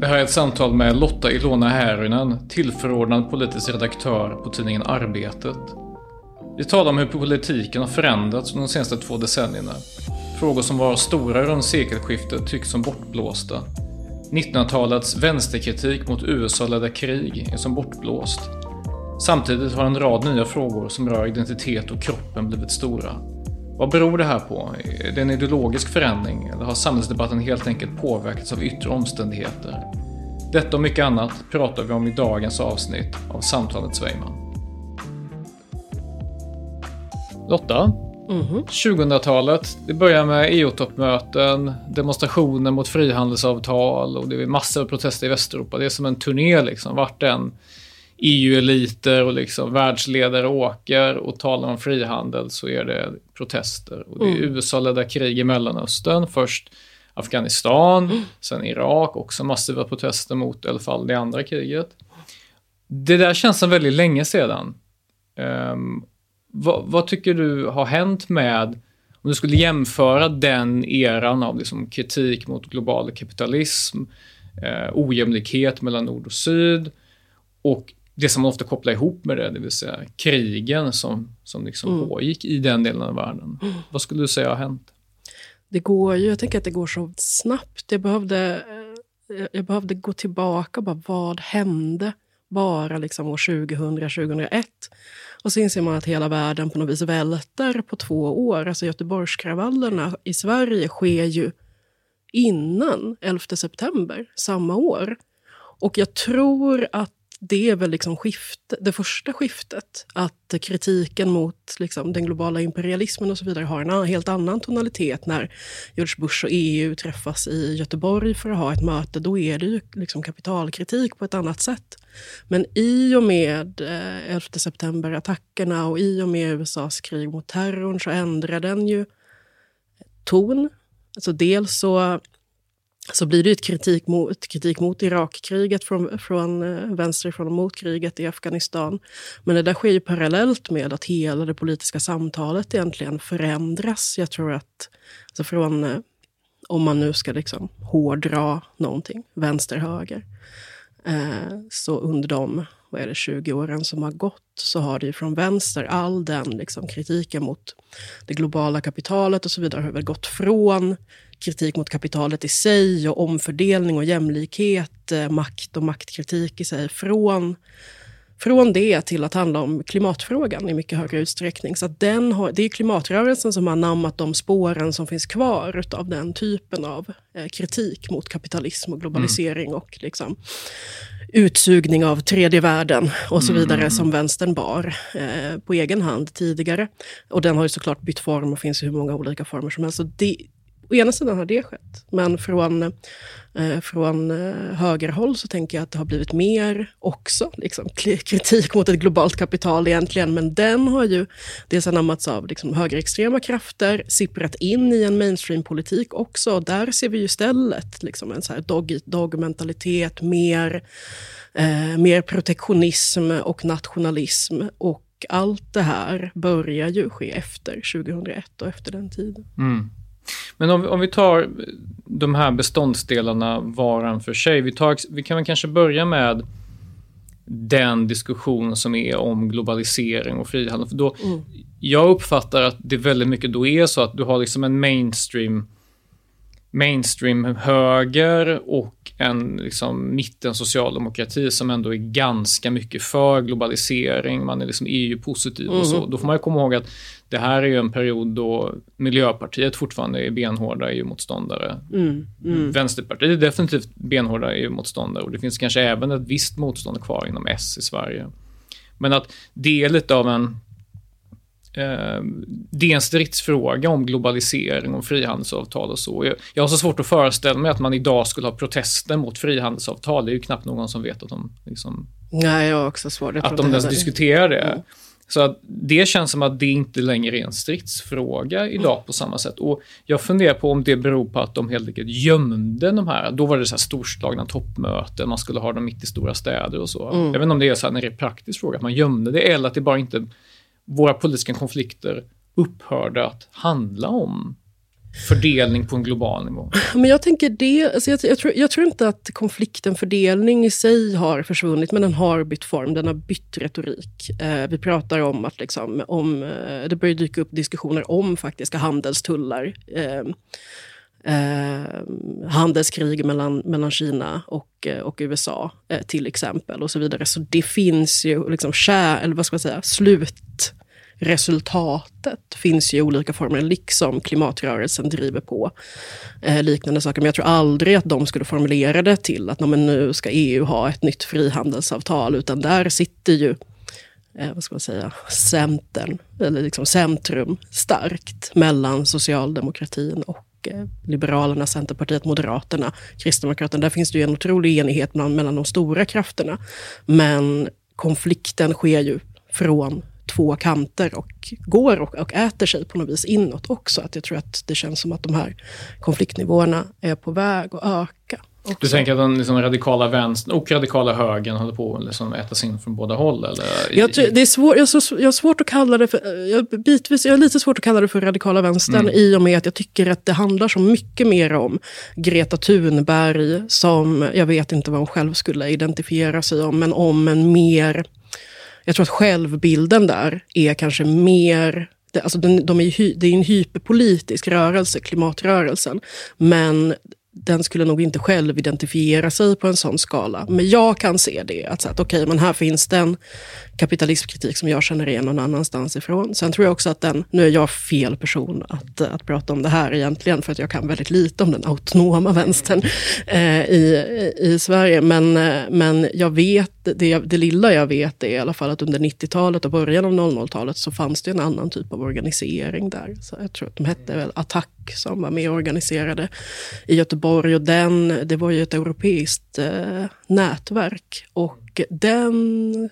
Det här är ett samtal med Lotta Ilona Härynen, tillförordnad politisk redaktör på tidningen Arbetet. Vi talar om hur politiken har förändrats under de senaste två decennierna. Frågor som var stora runt sekelskiftet tycks som bortblåsta. 1900-talets vänsterkritik mot USA-ledda krig är som bortblåst. Samtidigt har en rad nya frågor som rör identitet och kroppen blivit stora. Vad beror det här på? Är det en ideologisk förändring eller har samhällsdebatten helt enkelt påverkats av yttre omständigheter? Detta och mycket annat pratar vi om i dagens avsnitt av Samtalet Svejman. Lotta, Mhm. 2000-talet, det börjar med EU-toppmöten, demonstrationer mot frihandelsavtal och det är massor av protester i Västeuropa. Det är som en turné liksom, vart en EU-eliter och liksom världsledare åker och talar om frihandel så är det protester. Och det är Mm. USA-ledda krig i Mellanöstern. Först Afghanistan, sen Irak, också massiva protester mot i alla fall det andra kriget. Det där känns som väldigt länge sedan. Ehm, vad, vad tycker du har hänt med, om du skulle jämföra den eran av liksom kritik mot global kapitalism, eh, ojämlikhet mellan nord och syd och det som man ofta kopplar ihop med det, det vill säga krigen som, som liksom Mm. pågick i den delen av världen. Vad skulle du säga har hänt? Det går ju, jag tänker att det går så snabbt. Jag behövde, eh, jag behövde gå tillbaka och bara, vad hände bara liksom år 2000, 2001? Och så inser man att hela världen på något vis välter på två år. Alltså Göteborgskravallerna i Sverige sker ju innan 11 september samma år. Och jag tror att det är väl liksom skift, det första skiftet. Att kritiken mot liksom den globala imperialismen och så vidare har en helt annan tonalitet när George Bush och EU träffas i Göteborg för att ha ett möte. Då är det ju liksom kapitalkritik på ett annat sätt. Men i och med eh, 11 september-attackerna och i och med USAs krig mot terrorn så ändrar den ju ton. Alltså dels så så blir det ett kritik mot, kritik mot Irakkriget från, från eh, vänsterifrån och mot kriget i Afghanistan. Men det där sker ju parallellt med att hela det politiska samtalet egentligen förändras. Jag tror att alltså från, eh, om man nu ska liksom hårdra någonting, vänster-höger, eh, så under de vad är det, 20 åren som har gått så har det ju från vänster, all den liksom kritiken mot det globala kapitalet och så vidare har väl gått från kritik mot kapitalet i sig och omfördelning och jämlikhet, eh, makt och maktkritik i sig, från, från det till att handla om klimatfrågan i mycket högre utsträckning. Så den har, det är klimatrörelsen som har namnat de spåren som finns kvar av den typen av eh, kritik mot kapitalism och globalisering och liksom, utsugning av tredje världen och så vidare som vänstern bar eh, på egen hand tidigare. Och den har ju såklart bytt form och finns i hur många olika former som helst. Så det, å ena sidan har det skett, men från, eh, från eh, högerhåll så tänker jag att det har blivit mer också, liksom, kritik mot ett globalt kapital egentligen, men den har ju dels anammats av liksom, högerextrema krafter, sipprat in i en mainstream-politik också, och där ser vi ju istället liksom, en så här dog, dog-mentalitet, mer, eh, mer protektionism och nationalism, och allt det här börjar ju ske efter 2001 och efter den tiden. Mm. Men om, vi- om vi tar de här beståndsdelarna varan för sig. Vi, tar, vi kan väl kanske börja med den diskussion som är om globalisering och frihandel. För då, mm. Jag uppfattar att det väldigt mycket då är så att du har liksom en mainstream mainstream höger och en liksom mitten socialdemokrati som ändå är ganska mycket för globalisering. Man är liksom EU-positiv och så. Mm. Då får man komma ihåg att det här är ju en period då Miljöpartiet fortfarande är benhårda EU-motståndare. Mm. Mm. Vänsterpartiet är definitivt benhårda EU-motståndare och det finns kanske även ett visst motstånd kvar inom S i Sverige. Men att det är lite av en eh, det är en stridsfråga om globalisering och frihandelsavtal och så. Jag, jag har så svårt att föreställa mig att man idag skulle ha protester mot frihandelsavtal. Det är ju knappt någon som vet att de liksom, Nej, jag har också svårt. att de ens diskuterar det. Mm. Så att det känns som att det inte längre är en stridsfråga idag på samma sätt. Och jag funderar på om det beror på att de helt enkelt gömde de här. Då var det så här storslagna toppmöten, man skulle ha dem mitt i stora städer och så. Mm. Jag vet inte om det är så här, när det är praktisk fråga, att man gömde det eller att det bara inte våra politiska konflikter upphörde att handla om fördelning på en global nivå? Men jag tänker det, alltså jag, jag, tror, jag tror inte att konflikten fördelning i sig har försvunnit, men den har bytt form, den har bytt retorik. Eh, vi pratar om att liksom, om, eh, det börjar dyka upp diskussioner om faktiska handelstullar. Eh, eh, handelskrig mellan, mellan Kina och, eh, och USA eh, till exempel och så vidare. Så det finns ju liksom kär, eller vad ska man säga, Resultatet finns ju i olika former, liksom klimatrörelsen driver på eh, liknande saker. Men jag tror aldrig att de skulle formulera det till att men nu ska EU ha ett nytt frihandelsavtal, utan där sitter ju eh, vad ska man säga, centern, eller liksom centrum starkt mellan socialdemokratin och eh, Liberalerna, Centerpartiet, Moderaterna, Kristdemokraterna. Där finns det ju en otrolig enighet mellan, mellan de stora krafterna. Men konflikten sker ju från två kanter och går och, och, äter sig på något vis inåt också. Att jag tror att det känns som att de här konfliktnivåerna är på väg att öka. Också. Du tänker att den liksom radikala vänstern och radikala högern håller på att liksom äta sig in från båda håll? Eller? Jag, tror, det är svår, jag, jag har svårt att kalla det för, jag, bitvis, jag har lite svårt att kalla det för radikala vänstern mm. i och med att jag tycker att det handlar så mycket mer om Greta Thunberg, som jag vet inte vad hon själv skulle identifiera sig om, men om en mer jag tror att självbilden där är kanske mer det, alltså den, de är, det är en hyperpolitisk rörelse, klimatrörelsen. Men den skulle nog inte själv identifiera sig på en sån skala. Men jag kan se det, att, att okej, okay, men här finns det en kapitalismkritik som jag känner igen någon annanstans ifrån. Sen tror jag också att den, nu är jag fel person att, eh, att prata om det här egentligen, för att jag kan väldigt lite om den autonoma vänstern eh, i, i Sverige. Men, eh, men jag vet, det, det lilla jag vet är i alla fall att under 90-talet och början av 00-talet så fanns det en annan typ av organisering där. Så jag tror att de hette väl Attack som var med och organiserade i Göteborg. Och den, det var ju ett europeiskt eh, nätverk. Och den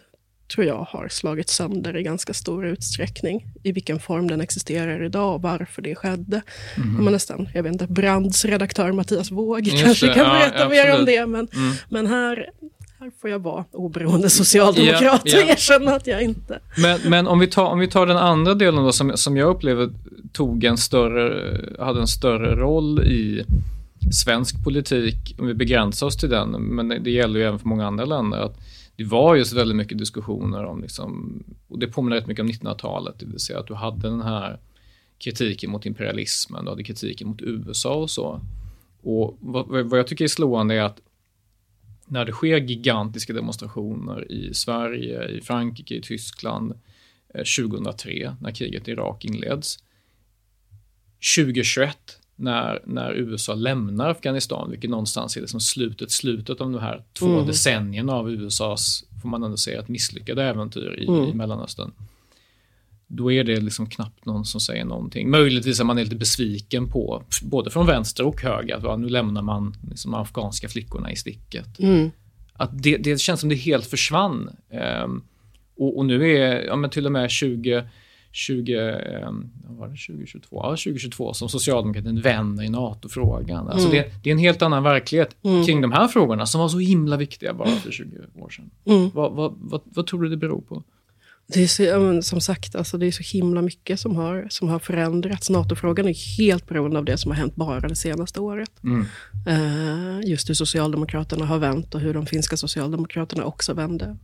tror jag har slagit sönder i ganska stor utsträckning. I vilken form den existerar idag och varför det skedde. Mm. Man nästan, jag vet inte, Brands redaktör Mattias Våg kanske kan berätta ja, mer om det. Men, mm. men här, här får jag vara oberoende socialdemokrat och ja, erkänna att jag inte... Men, men om, vi tar, om vi tar den andra delen då, som, som jag upplever tog en större, hade en större roll i svensk politik, om vi begränsar oss till den, men det gäller ju även för många andra länder, att det var just väldigt mycket diskussioner om, liksom, och det påminner rätt mycket om 1900-talet, det vill säga att du hade den här kritiken mot imperialismen, du hade kritiken mot USA och så. Och vad, vad jag tycker är slående är att när det sker gigantiska demonstrationer i Sverige, i Frankrike, i Tyskland eh, 2003 när kriget i Irak inleds. 2021 när, när USA lämnar Afghanistan, vilket någonstans är liksom slutet, slutet av de här två mm. decennierna av USAs, får man ändå säga, ett misslyckade äventyr i, mm. i Mellanöstern. Då är det liksom knappt någon som säger någonting. Möjligtvis är man lite besviken på, både från vänster och höger, att ja, nu lämnar man liksom de afghanska flickorna i sticket. Mm. Att det, det, känns som det helt försvann. Um, och, och, nu är, ja men till och med 20 20, var det 2022? Ja, 2022 som socialdemokratin vänder i NATO-frågan. Alltså mm. det, det, är en helt annan verklighet mm. kring de här frågorna som var så himla viktiga bara för 20 år sedan. Mm. Vad, vad, vad, vad tror du det beror på? Det är så, som sagt, alltså det är så himla mycket som har, som har förändrats. NATO-frågan är helt beroende av det som har hänt bara det senaste året. Mm. Uh, just hur Socialdemokraterna har vänt och hur de finska Socialdemokraterna också vände.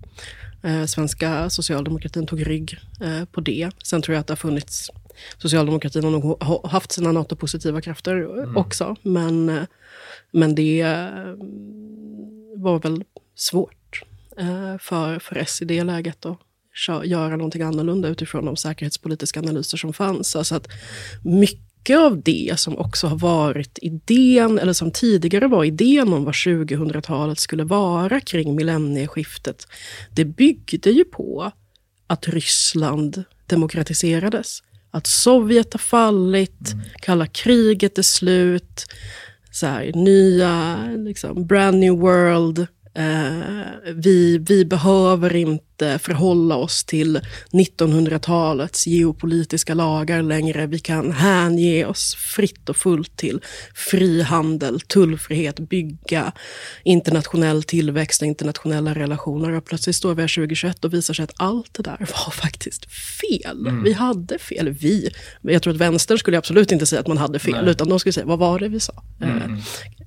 Uh, svenska socialdemokratin tog rygg uh, på det. Sen tror jag att det har funnits... Socialdemokratin har nog haft sina NATO-positiva krafter mm. också. Men, men det var väl svårt för, för S i det läget. Då göra någonting annorlunda utifrån de säkerhetspolitiska analyser som fanns. Alltså att mycket av det som också har varit idén, eller som tidigare var idén om vad 2000-talet skulle vara kring millennieskiftet, det byggde ju på att Ryssland demokratiserades. Att Sovjet har fallit, mm. kalla kriget är slut, så här, nya, liksom, brand new world. Eh, vi, vi behöver inte inte förhålla oss till 1900-talets geopolitiska lagar längre. Vi kan hänge oss fritt och fullt till frihandel, tullfrihet, bygga internationell tillväxt och internationella relationer. Och plötsligt står vi här 2021 och visar sig att allt det där var faktiskt fel. Mm. Vi hade fel. Vi. Jag tror att vänstern skulle absolut inte säga att man hade fel, Nej. utan de skulle säga vad var det vi sa? Mm.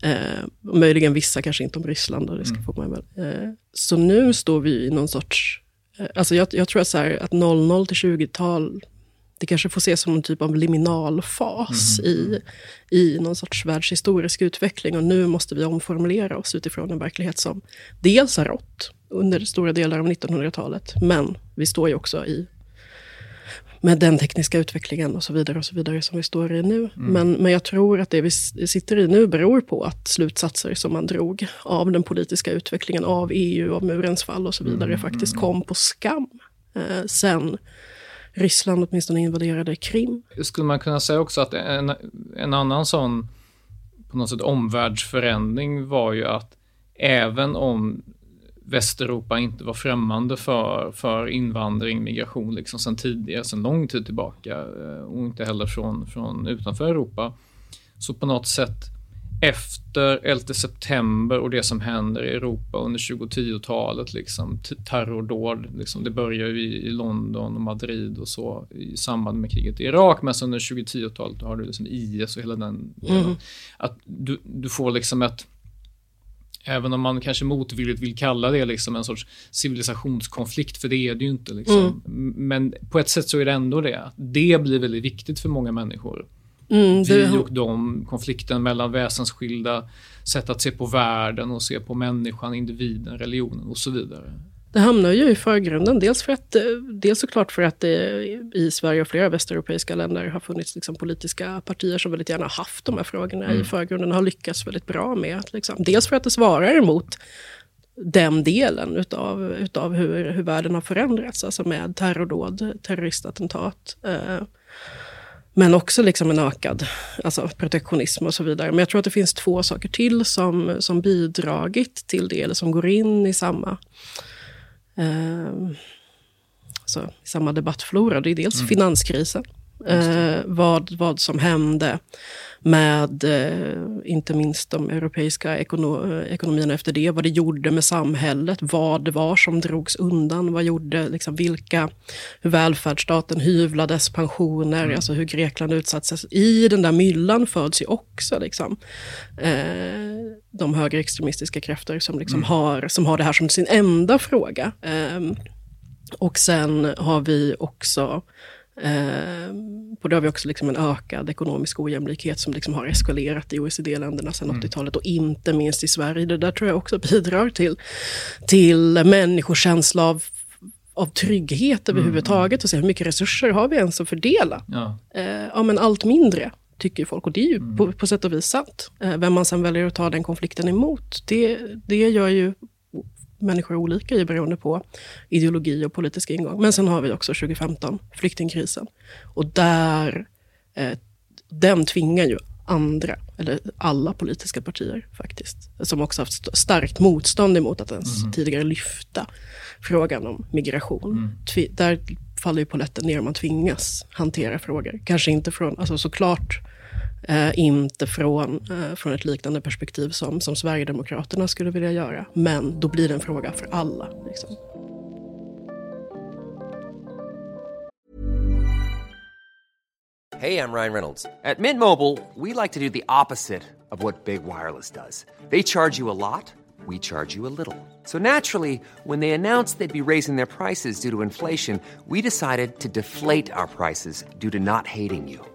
Eh, eh, möjligen vissa, kanske inte om Ryssland. Och det ska mm. få man väl. Eh, så nu står vi i någon sorts alltså jag, jag tror att, så här, att 00 till 20-tal, det kanske får ses som en typ av liminalfas mm. i, i någon sorts världshistorisk utveckling. Och nu måste vi omformulera oss utifrån en verklighet som dels har rått under stora delar av 1900-talet, men vi står ju också i med den tekniska utvecklingen och så vidare och så vidare som vi står i nu. Mm. Men, men jag tror att det vi sitter i nu beror på att slutsatser som man drog av den politiska utvecklingen, av EU, av murens fall och så vidare mm. faktiskt mm. kom på skam eh, sen Ryssland åtminstone invaderade Krim. Skulle man kunna säga också att en, en annan sån på något sätt omvärldsförändring var ju att även om Västeuropa inte var främmande för, för invandring, migration liksom sedan tidigare, sedan lång tid tillbaka eh, och inte heller från, från utanför Europa. Så på något sätt efter 11 september och det som händer i Europa under 2010-talet, liksom, terrordåd, liksom, det börjar ju i, i, London och Madrid och så i samband med kriget i Irak, men sen under 2010-talet har du liksom IS och hela den mm. Att du, du får liksom ett Även om man kanske motvilligt vill kalla det liksom en sorts civilisationskonflikt, för det är det ju inte. Liksom. Mm. Men på ett sätt så är det ändå det. Det blir väldigt viktigt för många människor. Mm, det... Vi och de, konflikten mellan väsensskilda sätt att se på världen och se på människan, individen, religionen och så vidare. Det hamnar ju i förgrunden, dels, för att, dels såklart för att det i Sverige och flera västeuropeiska länder har funnits liksom politiska partier som väldigt gärna haft de här frågorna mm. i förgrunden och har lyckats väldigt bra med. Liksom, dels för att det svarar emot den delen utav, utav hur, hur världen har förändrats, alltså med terrordåd, terroristattentat. Eh, men också liksom en ökad alltså protektionism och så vidare. Men jag tror att det finns två saker till som, som bidragit till det, eller som går in i samma eh, i samma debattflora. Det är dels mm. finanskrisen, eh, vad, vad som hände med eh, inte minst de europeiska ekono ekonomierna efter det, vad det gjorde med samhället, vad det var som drogs undan, vad gjorde, liksom, vilka, hur välfärdsstaten hyvlades, pensioner, mm. alltså hur Grekland utsattes. I den där myllan föds ju också liksom, eh, de högerextremistiska krafter som, liksom mm. har, som har det här som sin enda fråga. Eh, och sen har vi också Eh, och då har vi också liksom en ökad ekonomisk ojämlikhet som liksom har eskalerat i OECD-länderna sedan mm. 80-talet och inte minst i Sverige. Det där tror jag också bidrar till, till människors känsla av av trygghet mm. överhuvudtaget och se hur mycket resurser har vi ens att fördela. Ja. Eh, ja, men allt mindre tycker folk och det är ju mm. på, på sätt och vis sant. Eh, vem man sen väljer att ta den konflikten emot, det, det gör ju människor olika i beroende på ideologi och politisk ingång. Men sen har vi också 2015, flyktingkrisen. Och där, eh, den tvingar ju andra, eller alla politiska partier faktiskt, som också haft starkt motstånd emot att ens mm. tidigare lyfta frågan om migration. Mm. Där faller ju poletten ner man tvingas hantera frågor. Kanske inte från, alltså såklart Eh, inte från, eh, från ett liknande perspektiv som, som Sverigedemokraterna skulle vilja göra. Men då blir det en fråga för alla. Liksom. Hej, jag Ryan Reynolds. På Mint Mobile, we like to do the opposite of what Big Wireless does. They charge you a lot, we charge you a little. So naturally, when they announced they'd be raising their prices due to inflation, we decided to deflate our prices due to not hating you.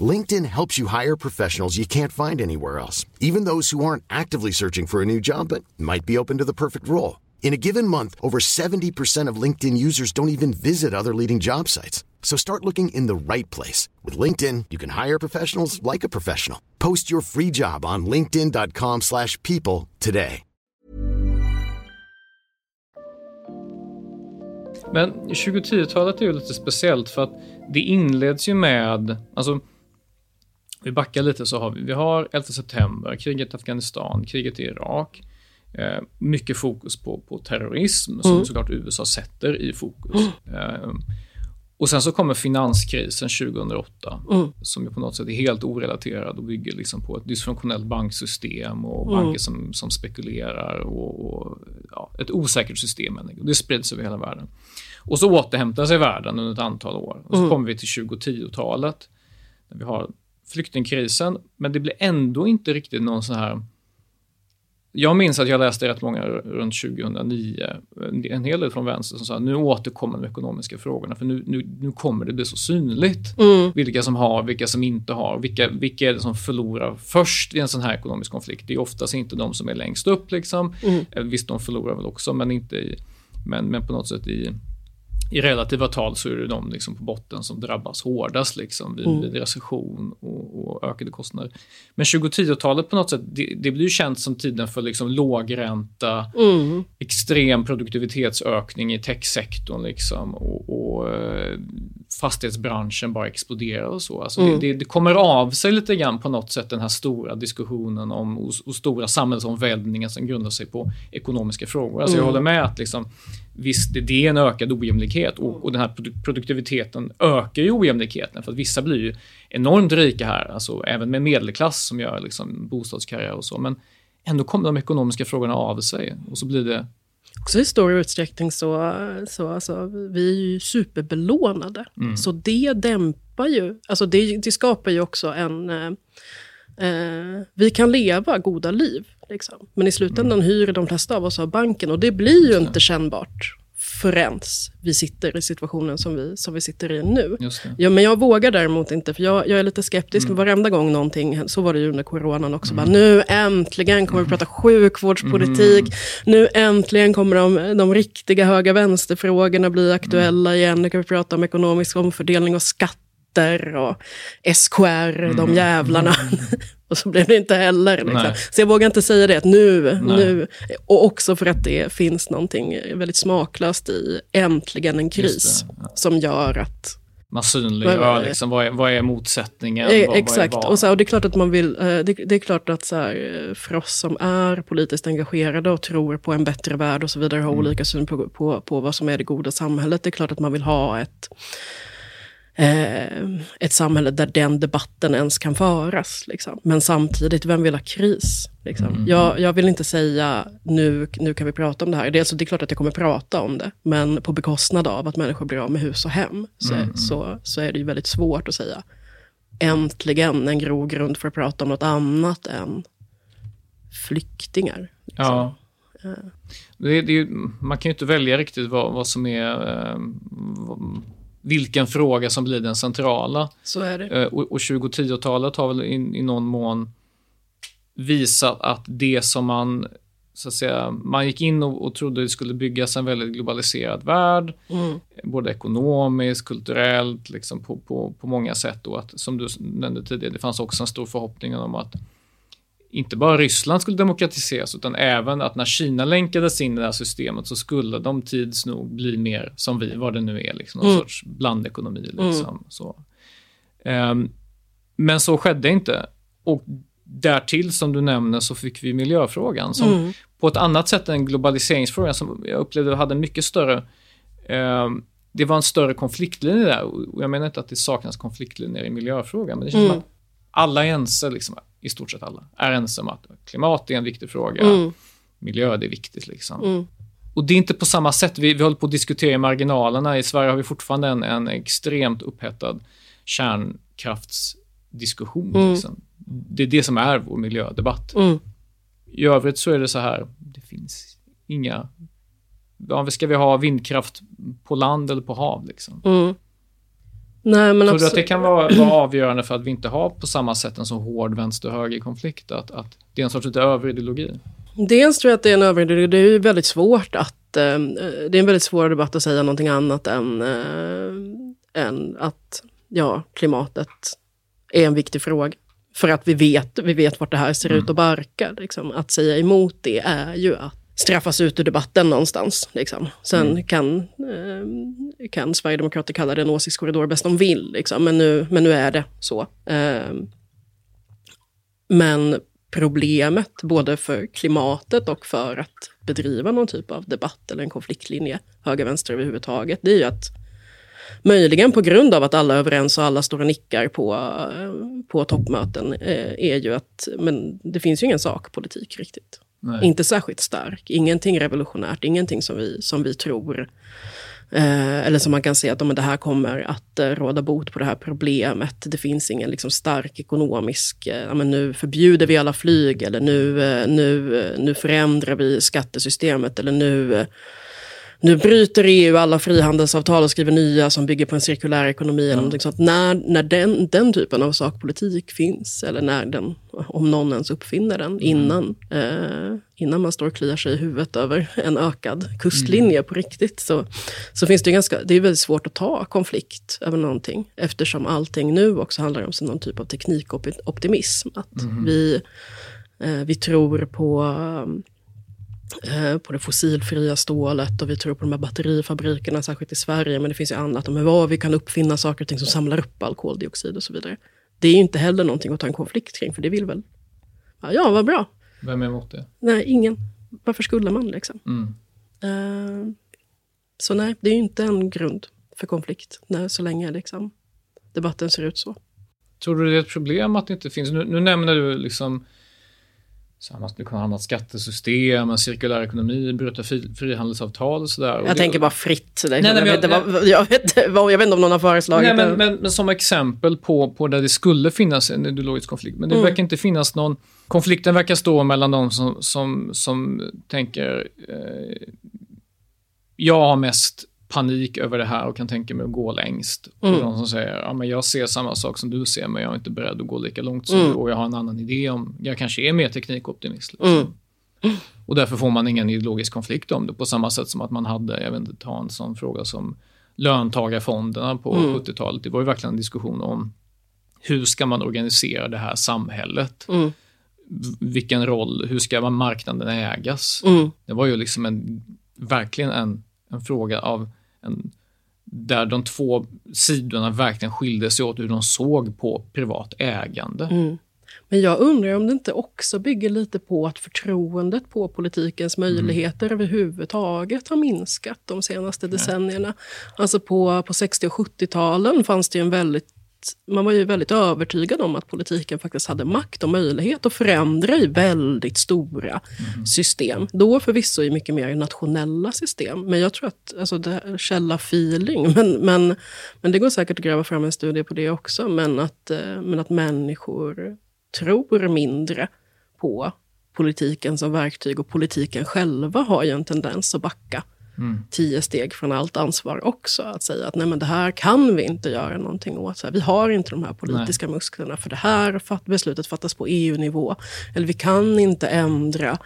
LinkedIn helps you hire professionals you can't find anywhere else, even those who aren't actively searching for a new job but might be open to the perfect role. In a given month, over 70% of LinkedIn users don't even visit other leading job sites. So start looking in the right place. With LinkedIn, you can hire professionals like a professional. Post your free job on linkedin.com slash people today. Men 2010-talet är ju lite speciellt för att det inleds ju med, vi backar lite så har vi, vi har 11 september, kriget i Afghanistan, kriget i Irak. Eh, mycket fokus på, på terrorism som Mm. såklart USA sätter i fokus. Eh, och sen så kommer finanskrisen 2008 Mm. som ju på något sätt är helt orelaterad och bygger liksom på ett dysfunktionellt banksystem och Mm. banker som, som spekulerar och, och ja, ett osäkert system. Och det sprids över hela världen. Och så återhämtar sig världen under ett antal år. Och så Mm. kommer vi till 2010-talet. Där vi har flyktingkrisen, men det blir ändå inte riktigt någon sån här... Jag minns att jag läste rätt många runt 2009, en hel del från vänster, som sa nu återkommer de ekonomiska frågorna, för nu, nu, nu kommer det bli så synligt. Mm. Vilka som har, vilka som inte har, vilka, vilka är det som förlorar först i en sån här ekonomisk konflikt? Det är oftast inte de som är längst upp. Liksom. Mm. Eh, Visst, de förlorar väl också, men, inte i, men, men på något sätt i, i relativa tal så är det de liksom på botten som drabbas hårdast liksom, vid, Mm. vid recession och, och ökade kostnader. Men 2010-talet på något sätt, det, det blir ju känt som tiden för liksom lågränta, Mm. extrem produktivitetsökning i techsektorn liksom, och, och eh, fastighetsbranschen bara exploderar och så. Alltså Mm. det, det, det kommer av sig lite grann på något sätt den här stora diskussionen om och, och stora samhällsomvälvningen som grundar sig på ekonomiska frågor. Alltså Jag Mm. håller med att liksom, visst, det, är en ökad ojämlikhet och, och den här produ- produktiviteten ökar ju ojämlikheten för att vissa blir ju enormt rika här, alltså även med medelklass som gör liksom bostadskarriär och så. Men ändå kommer de ekonomiska frågorna av sig och så blir det Också i stor utsträckning så, så alltså, vi är ju superbelånade. Mm. Så det dämpar ju, alltså det, det skapar ju också en... Eh, vi kan leva goda liv, liksom. men i slutändan Mm. hyr de flesta av oss av banken och det blir ju inte kännbart förrän vi sitter i situationen som vi, som vi sitter i nu. Ja, men jag vågar däremot inte, för jag, jag är lite skeptisk. Mm. Varenda gång någonting, så var det ju under coronan också, bara, nu äntligen kommer vi prata sjukvårdspolitik, Mm. nu äntligen kommer de, de riktiga höga vänsterfrågorna bli aktuella igen, nu kan vi prata om ekonomisk omfördelning och skatter och SKR, Mm. de jävlarna. och så blev det inte heller. Liksom. Så jag vågar inte säga det, att nu, Nej. nu. Och också för att det finns någonting väldigt smaklöst i äntligen en kris ja. som gör att Man synliggör liksom, vad, är, vad är motsättningen? Eh, vad, Exakt, Vad är och, så, och det är klart att man vill, eh, det, det är klart att så här, eh, för oss som är politiskt engagerade och tror på en bättre värld och så vidare, har olika syn på, på, på vad som är det goda samhället, det är klart att man vill ha ett, ett samhälle där den debatten ens kan föras. Liksom. Men samtidigt, vem vill ha kris? Liksom? Jag, jag vill inte säga nu, nu kan vi prata om det här. Dels, det är klart att jag kommer prata om det, men på bekostnad av att människor blir av med hus och hem, så, så, så är det ju väldigt svårt att säga äntligen en grogrund för att prata om något annat än flyktingar. liksom. Ja. Det, det, är ju- man kan ju inte välja riktigt vad, vad som är... Eh, vad- vilken fråga som blir den centrala. Så är det. Eh, och, och 2010-talet har väl i, i någon mån visat att det som man så att säga, man gick in och, och trodde det skulle byggas en väldigt globaliserad värld, Mm. både ekonomiskt, kulturellt, liksom på, på, på många sätt. Och att, som du nämnde tidigare, det fanns också en stor förhoppning om att inte bara Ryssland skulle demokratiseras, utan även att när Kina länkades in i det här systemet så skulle de tids nog bli mer som vi, vad det nu är, liksom, någon Mm. sorts blandekonomi. Liksom, så. Ehm, men så skedde inte. Och därtill, som du nämner, så fick vi miljöfrågan som Mm. på ett annat sätt än globaliseringsfrågan som jag upplevde hade mycket större eh, det var en större konfliktlinje där och jag menar inte att det saknas konfliktlinjer i miljöfrågan men det känns Mm. som att alla är ense, liksom, i stort sett alla, är ense om att klimat är en viktig fråga, Mm. miljö det är viktigt. Liksom. Mm. Och det är inte på samma sätt, vi, vi håller på att diskutera i marginalerna. I Sverige har vi fortfarande en, en extremt upphettad kärnkraftsdiskussion. Mm. Liksom. Det är det som är vår miljödebatt. Mm. I övrigt så är det så här, det finns inga... Ja, ska vi ha vindkraft på land eller på hav? Liksom? Mm. Nej, men Tror du att det kan vara, vara avgörande för att vi inte har på samma sätt en så hård vänster-höger-konflikt? Att, att det är en sorts lite överideologi? Dels tror jag att det är en överideologi. Det är ju väldigt svårt att... Eh, det är en väldigt svår debatt att säga någonting annat än, eh, än att ja, klimatet är en viktig fråga. För att vi vet, vi vet vart det här ser ut att barka. Liksom. Att säga emot det är ju att straffas ut ur debatten någonstans. Liksom. Sen kan, eh, kan Sverigedemokrater kalla det en åsiktskorridor bäst de vill. Liksom. Men, nu, men nu är det så. Eh, men problemet, både för klimatet och för att bedriva någon typ av debatt eller en konfliktlinje, höger-vänster överhuvudtaget, det är ju att möjligen på grund av att alla är överens och alla står och nickar på, eh, på toppmöten, eh, är ju att men det finns ju ingen sakpolitik riktigt. Nej. Inte särskilt stark, ingenting revolutionärt, ingenting som vi, som vi tror. Eh, eller som man kan se att men det här kommer att eh, råda bot på det här problemet. Det finns ingen liksom, stark ekonomisk, eh, men nu förbjuder vi alla flyg. Eller nu, eh, nu, eh, nu förändrar vi skattesystemet. Eller nu, eh, nu bryter EU alla frihandelsavtal och skriver nya som bygger på en cirkulär ekonomi. Eller sånt. När, när den, den typen av sakpolitik finns, eller när den, om någon ens uppfinner den, innan, eh, innan man står och kliar sig i huvudet över en ökad kustlinje på riktigt, så, så finns det ganska, det är väldigt svårt att ta konflikt över någonting, eftersom allting nu också handlar om någon typ av teknikoptimism. Att vi, eh, vi tror på på det fossilfria stålet och vi tror på de här batterifabrikerna, särskilt i Sverige, men det finns ju annat om vad vi kan uppfinna saker och ting som samlar upp all koldioxid och så vidare. Det är ju inte heller någonting att ta en konflikt kring, för det vill väl, ja, vad bra. Vem är emot det? Nej, ingen. Varför skulle man liksom? Mm. Eh, så nej, det är ju inte en grund för konflikt, nej, så länge liksom, debatten ser ut så. Tror du det är ett problem att det inte finns, nu, nu nämner du liksom så man skulle kunna ett skattesystem, en cirkulär ekonomi, bryta fri, frihandelsavtal och sådär. Och Jag det- tänker bara fritt. Nej, jag, men vet vad, jag vet inte om någon har föreslagit Nej, men, det. men, men som exempel på, på där det skulle finnas en ideologisk konflikt. Men det Mm. verkar inte finnas någon... Konflikten verkar stå mellan de som, som, som tänker eh, jag har mest panik över det här och kan tänka mig att gå längst. Mm. Och de som säger ja, men jag ser samma sak som du ser men jag är inte beredd att gå lika långt som Mm. du och jag har en annan idé om, jag kanske är mer teknikoptimist. Liksom. Mm. Och därför får man ingen ideologisk konflikt om det på samma sätt som att man hade, jag vet inte, ta en sån fråga som löntagarfonderna på Mm. 70-talet. Det var ju verkligen en diskussion om hur ska man organisera det här samhället? Mm. Vilken roll, hur ska man marknaden ägas? Mm. Det var ju liksom en, verkligen en, en fråga av en, där de två sidorna verkligen skilde sig åt hur de såg på privat ägande. Mm. Men jag undrar om det inte också bygger lite på att förtroendet på politikens möjligheter överhuvudtaget har minskat de senaste decennierna. Alltså på, på 60 och 70-talen fanns det en väldigt man var ju väldigt övertygad om att politiken faktiskt hade makt och möjlighet att förändra i väldigt stora system. Då förvisso i mycket mer nationella system. Men jag tror att, alltså det källa feeling, men, men, men det går säkert att gräva fram en studie på det också. Men att, eh, men att människor tror mindre på politiken som verktyg och politiken själva har ju en tendens att backa mm. tio steg från allt ansvar också. Att säga att nej men det här kan vi inte göra någonting åt. Så här, vi har inte de här politiska nej. musklerna för det här beslutet fattas på EU-nivå. Eller vi kan inte ändra,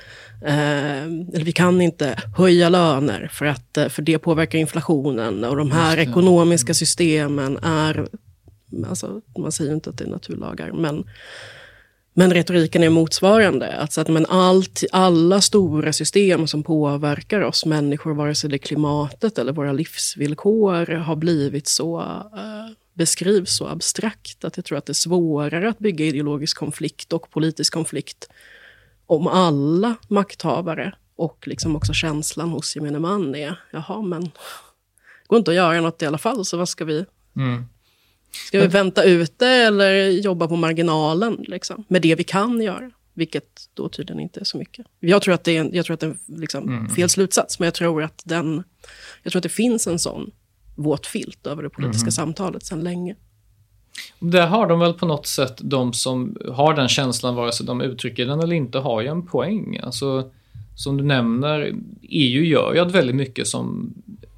eh, eller vi kan inte höja löner för, att, eh, för det påverkar inflationen. Och de här ekonomiska mm. systemen är, alltså, man säger inte att det är naturlagar, men men retoriken är motsvarande. Alltså att men allt, alla stora system som påverkar oss människor, vare sig det är klimatet eller våra livsvillkor, har blivit så, uh, beskrivs så abstrakt att jag tror att det är svårare att bygga ideologisk konflikt och politisk konflikt om alla makthavare och liksom också känslan hos gemene man är, jaha men, det går inte att göra något i alla fall, så vad ska vi mm. Ska vi vänta ut det eller jobba på marginalen liksom, med det vi kan göra? Vilket då tydligen inte är så mycket. Jag tror att det är en, jag tror att det är liksom mm. fel slutsats, men jag tror, att den, jag tror att det finns en sån våt filt över det politiska mm. samtalet sedan länge. Där har de väl på något sätt, de som har den känslan, vare sig de uttrycker den eller inte, har ju en poäng. Alltså, som du nämner, EU gör ju väldigt mycket som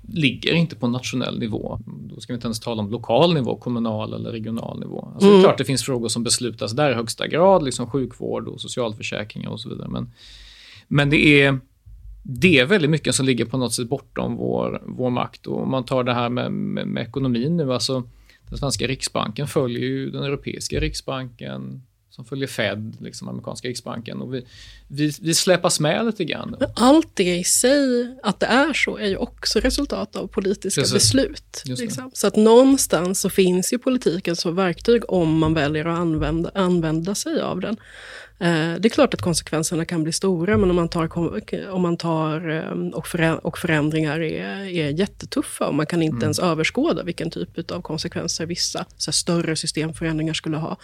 ligger inte på nationell nivå. Då ska vi inte ens tala om lokal nivå, kommunal eller regional nivå. Alltså mm. Det är mm. klart det finns frågor som beslutas där i högsta grad, liksom sjukvård och socialförsäkringar och så vidare. Men, men det är det är väldigt mycket som ligger på något sätt bortom vår, vår makt. Och om man tar det här med, med, med ekonomin nu, alltså den svenska riksbanken följer ju den europeiska riksbanken, som följer Fed, liksom amerikanska riksbanken. Och vi, vi, vi släpas med lite grann. Men allt det i sig, att det är så, är ju också resultat av politiska Precis. beslut. Liksom. Så att någonstans så finns ju politiken som verktyg om man väljer att använda, använda sig av den. Eh, det är klart att konsekvenserna kan bli stora, men om man tar, om man tar eh, och, förändringar är, är jättetuffa och man kan inte mm. ens överskåda vilken typ av konsekvenser vissa så större systemförändringar skulle ha.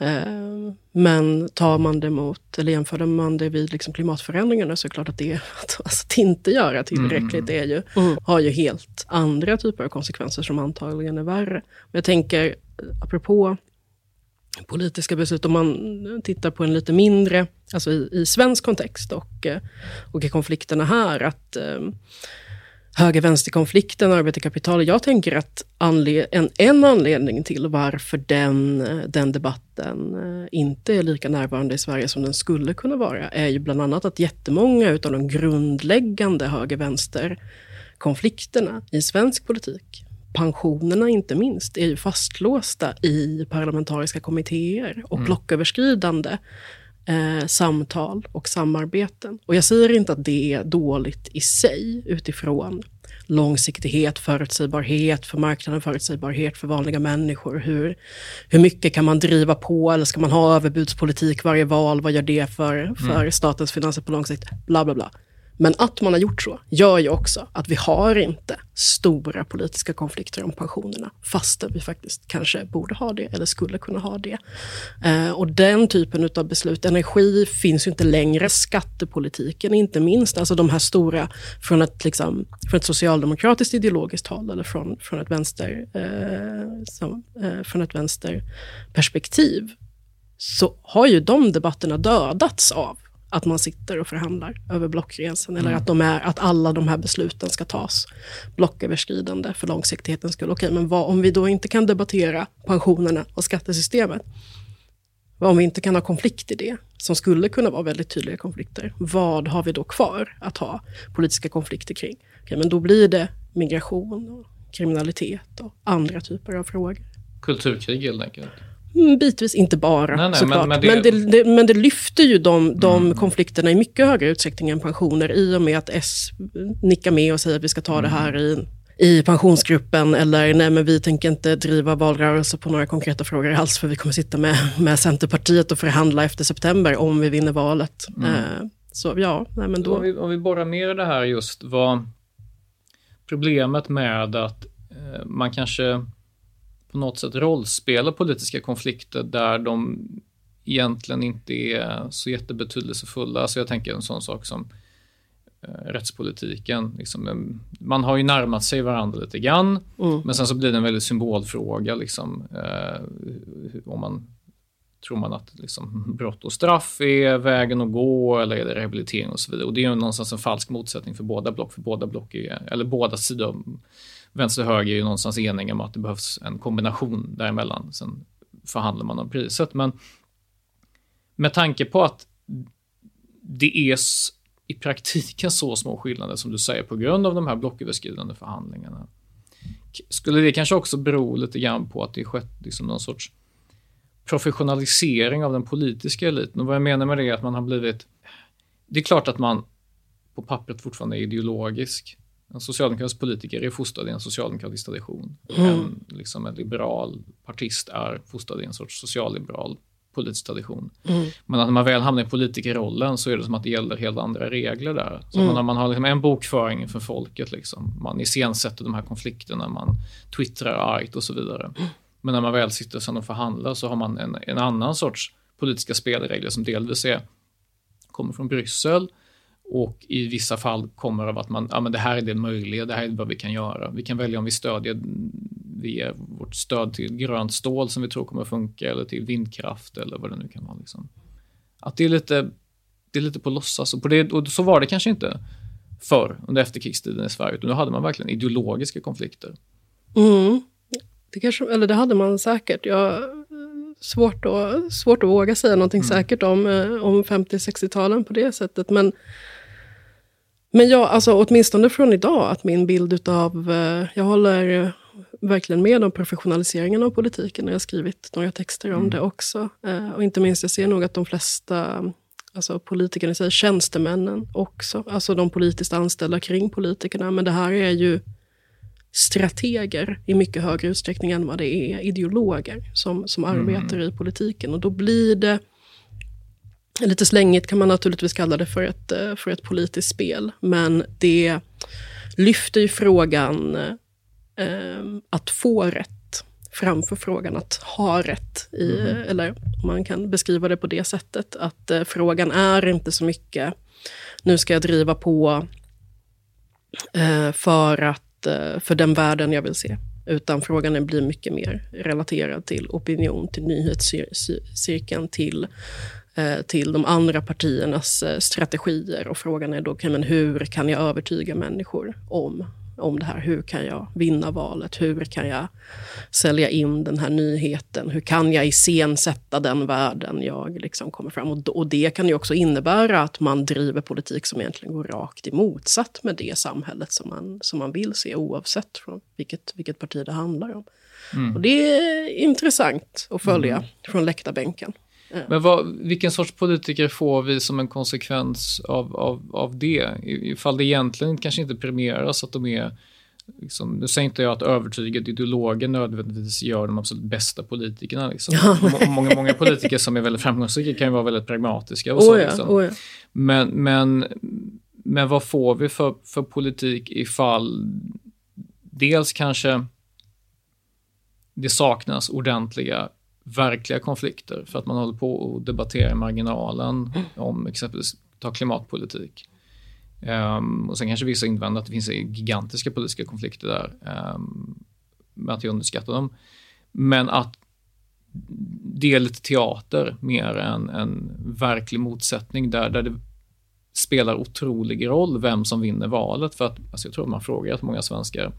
Eh, men tar man det mot, eller jämför man det vid liksom klimatförändringarna så är det klart att det, att, alltså, att inte göra tillräckligt mm. är ju, mm. har ju helt andra typer av konsekvenser som antagligen är värre. Men jag tänker, apropå politiska beslut, om man tittar på en lite mindre, alltså i, i svensk kontext och, eh, och i konflikterna här, att um, höger-vänster-konflikten, arbete-kapital. Jag tänker att anled en, en anledning till varför den, den debatten eh, inte är lika närvarande i Sverige som den skulle kunna vara, är ju bland annat att jättemånga av de grundläggande höger-vänster-konflikterna i svensk politik, pensionerna inte minst, är ju fastlåsta i parlamentariska kommittéer och mm. blocköverskridande eh, samtal och samarbeten. Och jag säger inte att det är dåligt i sig utifrån långsiktighet, förutsägbarhet för marknaden, förutsägbarhet för vanliga människor. Hur, hur mycket kan man driva på eller ska man ha överbudspolitik varje val? Vad gör det för, för mm. statens finanser på lång sikt? Bla, bla, bla. Men att man har gjort så gör ju också att vi har inte stora politiska konflikter om pensionerna, fastän vi faktiskt kanske borde ha det eller skulle kunna ha det. Eh, och den typen av beslut, energi finns ju inte längre, skattepolitiken inte minst, alltså de här stora, från ett, liksom, från ett socialdemokratiskt ideologiskt håll eller från, från, ett, vänster, eh, som, eh, från ett vänsterperspektiv, så har ju de debatterna dödats av att man sitter och förhandlar över blockgränsen eller mm. att, de är, att alla de här besluten ska tas blocköverskridande för långsiktighetens skull. Okej, men vad, om vi då inte kan debattera pensionerna och skattesystemet, om vi inte kan ha konflikt i det, som skulle kunna vara väldigt tydliga konflikter, vad har vi då kvar att ha politiska konflikter kring? Okej, men då blir det migration, och kriminalitet och andra typer av frågor. Kulturkrig helt enkelt. Mm, bitvis, inte bara nej, nej, såklart. Men, men, det... Men, det, det, men, det, lyfter ju de, de mm. konflikterna i mycket högre utsträckning än pensioner i och med att S nickar med och säger att vi ska ta mm. det här i, i pensionsgruppen eller nej men vi tänker inte driva valrörelse på några konkreta frågor alls för vi kommer sitta med, med Centerpartiet och förhandla efter september om vi vinner valet. Mm. Eh, så ja, nej men då... Om vi, om vi borrar mer i det här just vad problemet med att eh, man kanske på något sätt rollspela politiska konflikter där de egentligen inte är så jättebetydelsefulla. Alltså jag tänker en sån sak som eh, rättspolitiken. Liksom, eh, man har ju närmat sig varandra lite grann, mm. men sen så blir det en väldigt symbolfråga. Liksom, eh, om man Tror man att liksom, brott och straff är vägen att gå eller är det rehabilitering och så vidare? Och det är ju någonstans en falsk motsättning för båda block, för båda block är, eller båda sidor, vänster och höger är ju någonstans eniga om att det behövs en kombination däremellan. Sen förhandlar man om priset, men med tanke på att det är i praktiken så små skillnader som du säger på grund av de här blocköverskridande förhandlingarna. Skulle det kanske också bero lite grann på att det skett liksom någon sorts professionalisering av den politiska eliten? Och vad jag menar med det är att man har blivit... Det är klart att man på pappret fortfarande är ideologisk. En socialdemokratisk politiker är fostrad i en socialdemokratisk tradition. Mm. En, liksom en liberal partist är fostrad i en sorts socialliberal politisk tradition. Mm. Men när man väl hamnar i politikerrollen så är det som att det gäller helt andra regler där. Så mm. man, man har liksom en bokföring för folket, liksom. man iscensätter de här konflikterna, man twittrar argt och så vidare. Mm. Men när man väl sitter sen och förhandlar så har man en, en annan sorts politiska spelregler som delvis är, kommer från Bryssel och i vissa fall kommer av att man, ja men det här är det möjliga, det här är vad vi kan göra. Vi kan välja om vi stödjer via vårt stöd till grönt stål som vi tror kommer funka eller till vindkraft eller vad det nu kan vara. Liksom. Att det är lite, det är lite på låtsas och, på det, och så var det kanske inte förr under efterkrigstiden i Sverige, utan då hade man verkligen ideologiska konflikter. Mm. Det, kanske, eller det hade man säkert. Jag, svårt, att, svårt att våga säga någonting mm. säkert om, eh, om 50-60-talen på det sättet. Men, men ja, alltså, åtminstone från idag, att min bild av... Eh, jag håller verkligen med om professionaliseringen av politiken. Jag har skrivit några texter om mm. det också. Eh, och inte minst, jag ser nog att de flesta alltså politikerna, säger tjänstemännen också, alltså de politiskt anställda kring politikerna. Men det här är ju strateger i mycket högre utsträckning än vad det är ideologer som, som mm. arbetar i politiken. Och då blir det, lite slängigt kan man naturligtvis kalla det för ett, eh, för ett politiskt spel, men det lyfter ju frågan eh, att få rätt framför frågan att ha rätt. I, mm. Eller man kan beskriva det på det sättet, att eh, frågan är inte så mycket, nu ska jag driva på eh, för att Eh, för den världen jag vill se. Utan frågan blir mycket mer relaterad till opinion, till nyhetscirkeln, till, till de andra partiernas eh, strategier. Och frågan är då, okay, men hur kan jag övertyga människor om om det här. Hur kan jag vinna valet? Hur kan jag sälja in den här nyheten? Hur kan jag iscensätta den världen jag liksom kommer fram? Och, och det kan ju också innebära att man driver politik som egentligen går rakt i motsatt med det samhället som man, som man vill se oavsett från vilket, vilket parti det handlar om. Mm. Och det är intressant att följa mm. från läktarbänken. Men vad, vilken sorts politiker får vi som en konsekvens av, av, av det? Ifall det egentligen kanske inte premieras att de är Liksom, nu säger inte jag att övertygade ideologer nödvändigtvis gör de absolut bästa politikerna. Liksom. många, många politiker som är väldigt framgångsrika kan ju vara väldigt pragmatiska. Och så, oh ja, liksom. oh ja. men, men, men vad får vi för, för politik ifall dels kanske det saknas ordentliga verkliga konflikter för att man håller på och debatterar marginalen mm. om exempelvis ta klimatpolitik. Um, och sen kanske vissa invänder att det finns gigantiska politiska konflikter där, um, men att jag underskattar dem. Men att det är lite teater mer än en verklig motsättning där, där det spelar otrolig roll vem som vinner valet. För att alltså jag tror man frågar att många svenskar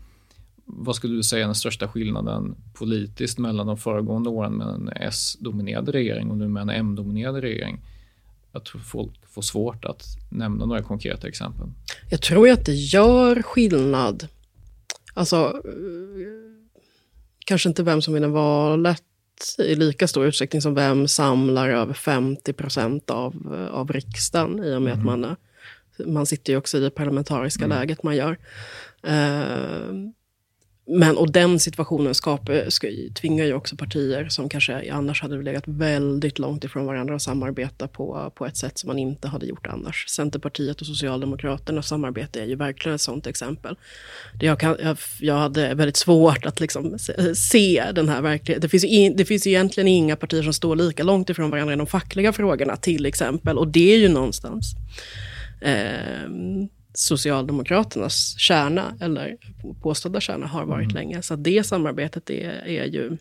vad skulle du säga är den största skillnaden politiskt mellan de föregående åren med en S-dominerad regering och nu med en M-dominerad regering? Jag tror folk får svårt att nämna några konkreta exempel. Jag tror att det gör skillnad. Alltså, kanske inte vem som vinner valet i lika stor utsträckning som vem samlar över 50 procent av, av riksdagen i och med mm. att man, man sitter ju också i det parlamentariska mm. läget man gör. Uh, men, och den situationen skapar, ska, tvingar ju också partier som kanske annars hade legat väldigt långt ifrån varandra att samarbeta på, på ett sätt som man inte hade gjort annars. Centerpartiet och Socialdemokraternas samarbete är ju verkligen ett sånt exempel. Jag, kan, jag, jag hade väldigt svårt att liksom se den här verkligheten. Det finns, in, det finns egentligen inga partier som står lika långt ifrån varandra i de fackliga frågorna till exempel. Och det är ju någonstans eh, Socialdemokraternas kärna, eller påstådda kärna, har varit mm. länge. Så det samarbetet är, är ju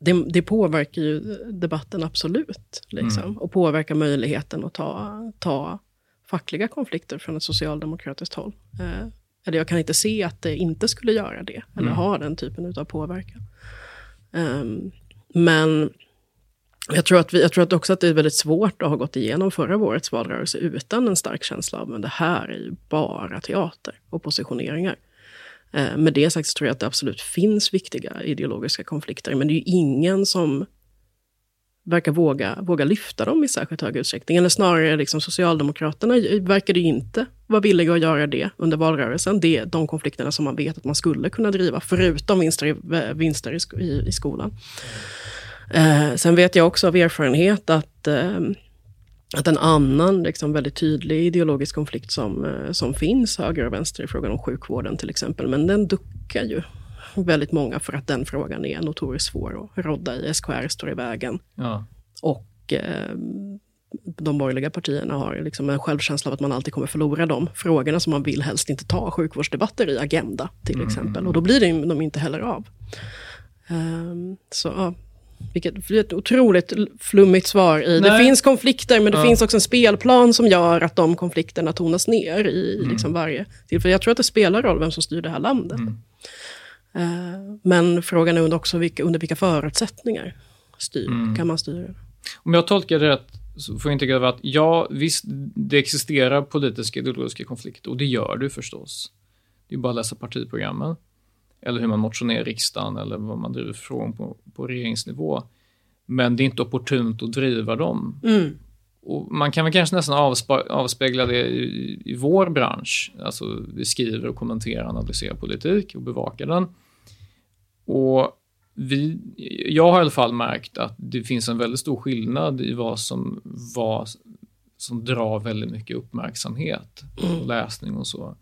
det, det påverkar ju debatten absolut. Liksom, Mm. Och påverkar möjligheten att ta, ta fackliga konflikter från ett socialdemokratiskt håll. Eh, eller jag kan inte se att det inte skulle göra det, eller Mm. ha den typen av påverkan. Ehm, men jag tror, att vi, jag tror att också att det är väldigt svårt att ha gått igenom förra årets valrörelse utan en stark känsla av att det här är ju bara teater och positioneringar. Eh, med det sagt så tror jag att det absolut finns viktiga ideologiska konflikter, men det är ju ingen som verkar våga, våga lyfta dem i särskilt hög utsträckning. Eller snarare liksom Socialdemokraterna verkar ju inte vara villiga att göra det under valrörelsen. Det är de konflikterna som man vet att man skulle kunna driva, förutom vinster i, eh, vinster i, i, i skolan. Eh, sen vet jag också av erfarenhet att, eh, att en annan liksom, väldigt tydlig ideologisk konflikt som, eh, som finns höger och vänster i frågan om sjukvården till exempel, men den duckar ju väldigt många för att den frågan är notoriskt svår att rodda i. SKR står i vägen. Ja. Och eh, de borgerliga partierna har liksom en självkänsla av att man alltid kommer förlora de frågorna som man vill helst inte ta sjukvårdsdebatter i Agenda till exempel. Och då blir det, de inte heller av. Ehm, så ja, vilket är ett otroligt flummigt svar i. Det finns konflikter men det Ja. finns också en spelplan som gör att de konflikterna tonas ner i Mm. liksom varje tillfälle. Jag tror att det spelar roll vem som styr det här landet. Mm. Eh, men frågan är också vilka, under vilka förutsättningar styr, Mm. kan man styra. Om jag tolkar det rätt så får jag inte glömma att ja, visst, det existerar politiska ideologiska konflikter och det gör det förstås. Det är bara att läsa partiprogrammen eller hur man motionerar i riksdagen eller vad man driver från på, på regeringsnivå. Men det är inte opportunt att driva dem. Mm. Och man kan väl kanske nästan avspegla det i, i vår bransch. Alltså, vi skriver och kommenterar, analyserar politik och bevakar den. Och vi, jag har i alla fall märkt att det finns en väldigt stor skillnad i vad som, vad som drar väldigt mycket uppmärksamhet och läsning och så.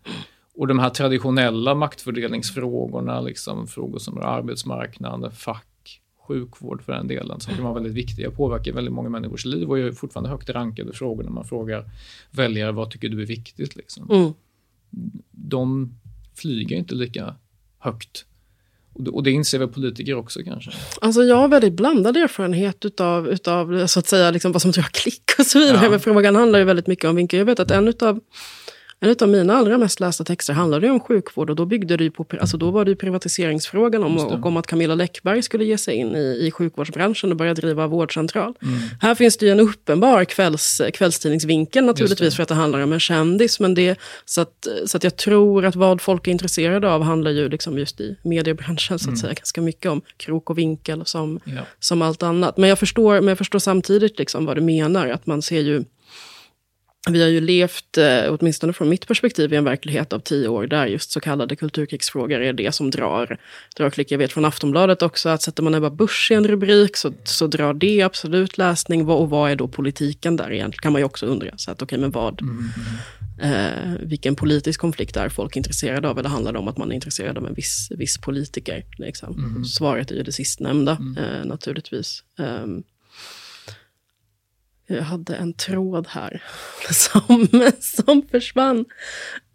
Och de här traditionella maktfördelningsfrågorna, liksom frågor som rör arbetsmarknad, fack, sjukvård för den delen, som kan vara väldigt viktiga och påverkar väldigt många människors liv och är fortfarande högt rankade frågor när man frågar väljare vad tycker du är viktigt. Liksom. Mm. De flyger inte lika högt. Och det, och det inser väl politiker också kanske. Alltså jag har väldigt blandad erfarenhet utav, utav så att säga, liksom vad som drar klick och så vidare. Ja. Men frågan handlar ju väldigt mycket om vinkel. Jag vet att en utav, en utav mina allra mest lästa texter handlade ju om sjukvård och då, byggde det ju på, alltså då var det privatiseringsfrågan om, och om att Camilla Läckberg skulle ge sig in i, i sjukvårdsbranschen och börja driva vårdcentral. Mm. Här finns det ju en uppenbar kvälls, kvällstidningsvinkel naturligtvis för att det handlar om en kändis. Men det, så, att, så att jag tror att vad folk är intresserade av handlar ju liksom just i mediebranschen så att säga ganska mycket om krok och vinkel som, Ja. som allt annat. Men jag förstår, men jag förstår samtidigt liksom vad du menar. Att man ser ju... Vi har ju levt, eh, åtminstone från mitt perspektiv, i en verklighet av tio år där just så kallade kulturkrigsfrågor är det som drar, drar klick. Jag vet från Aftonbladet också att sätter man Ebba Busch i en rubrik så, så drar det absolut läsning. Och vad är då politiken där egentligen? kan man ju också undra. Så att, okay, men vad, eh, vilken politisk konflikt är folk intresserade av? Eller handlar det om att man är intresserad av en viss, viss politiker? Liksom? Svaret är ju det sistnämnda, eh, naturligtvis. Ehm, jag hade en tråd här som, som försvann.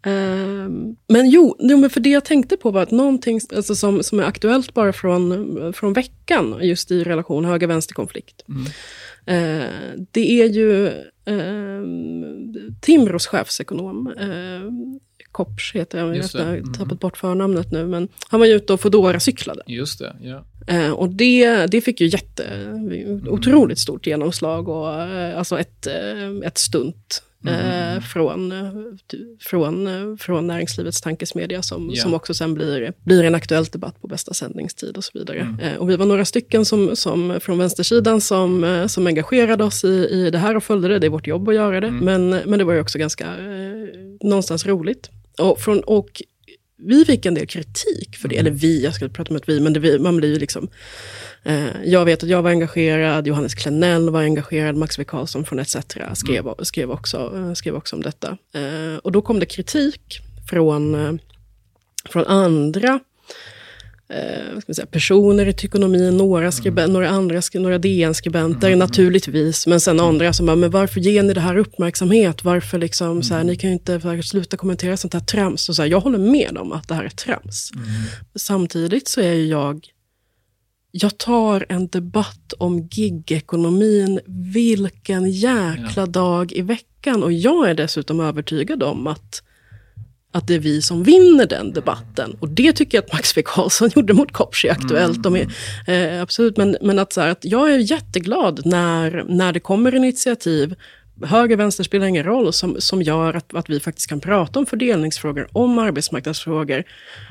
Ehm, men jo, jo, men för det jag tänkte på var att någonting alltså, som, som är aktuellt bara från, från veckan, just i relation höger-vänster-konflikt. Eh, det är ju eh, Timbros chefsekonom, Kopsch heter han, jag har tappat bort förnamnet nu, men han var ju ute och Foodora cyklade. Just det, ja. Eh, och det, det fick ju jätte, otroligt stort genomslag och eh, alltså ett, eh, ett stunt från, eh, från, eh, från näringslivets tankesmedja som, Ja. som också sen blir, blir en aktuell debatt på bästa sändningstid och så vidare. Eh, och vi var några stycken som, som, från vänstersidan som, som engagerade oss i, i det här och följde det. Det är vårt jobb att göra det. Men, men det var ju också ganska eh, någonstans roligt. Och, från, och vi fick en del kritik för det. Eller vi, jag ska prata om ett vi, men det, man blir ju liksom... Eh, jag vet att jag var engagerad, Johannes Klenell var engagerad, Max V. Karlsson från ETC skrev, skrev, också, eh, skrev också om detta. Eh, och då kom det kritik från, eh, från andra eh, säga, personer i tykonomin, några, skriben, några andra, några DN-skribenter naturligtvis, men sen andra som bara, men varför ger ni det här uppmärksamhet? Varför liksom, så här, ni kan ju inte här, sluta kommentera sånt här trams. Och så här, jag håller med om att det här är trams. Samtidigt så är jag jag tar en debatt om gigekonomin vilken jäkla dag i veckan. Och jag är dessutom övertygad om att, att det är vi som vinner den debatten. Och det tycker jag att Max V. Karlsson gjorde mot Kopsi Aktuellt. Mm. Är, eh, absolut, men, men att, så här, att jag är jätteglad när, när det kommer initiativ höger, vänster spelar ingen roll, som, som gör att, att vi faktiskt kan prata om fördelningsfrågor, om arbetsmarknadsfrågor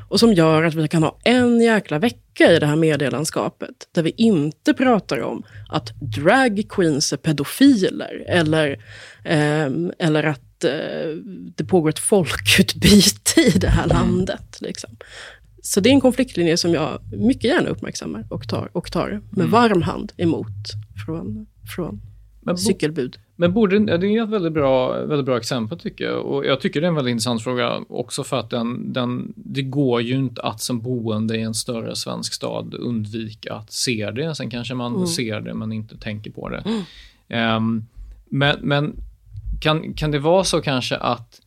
och som gör att vi kan ha en jäkla vecka i det här medielandskapet där vi inte pratar om att drag är pedofiler eller, eh, eller att eh, det pågår ett folkutbyte i det här mm. landet. Liksom. Så det är en konfliktlinje som jag mycket gärna uppmärksammar och tar, och tar med mm. varm hand emot från, från men cykelbud. Men borde, ja, det är ett väldigt bra, väldigt bra exempel tycker jag. Och jag tycker det är en väldigt intressant fråga också för att den, den, det går ju inte att som boende i en större svensk stad undvika att se det. Sen kanske man mm. ser det men inte tänker på det. Mm. Um, men men kan, kan det vara så kanske att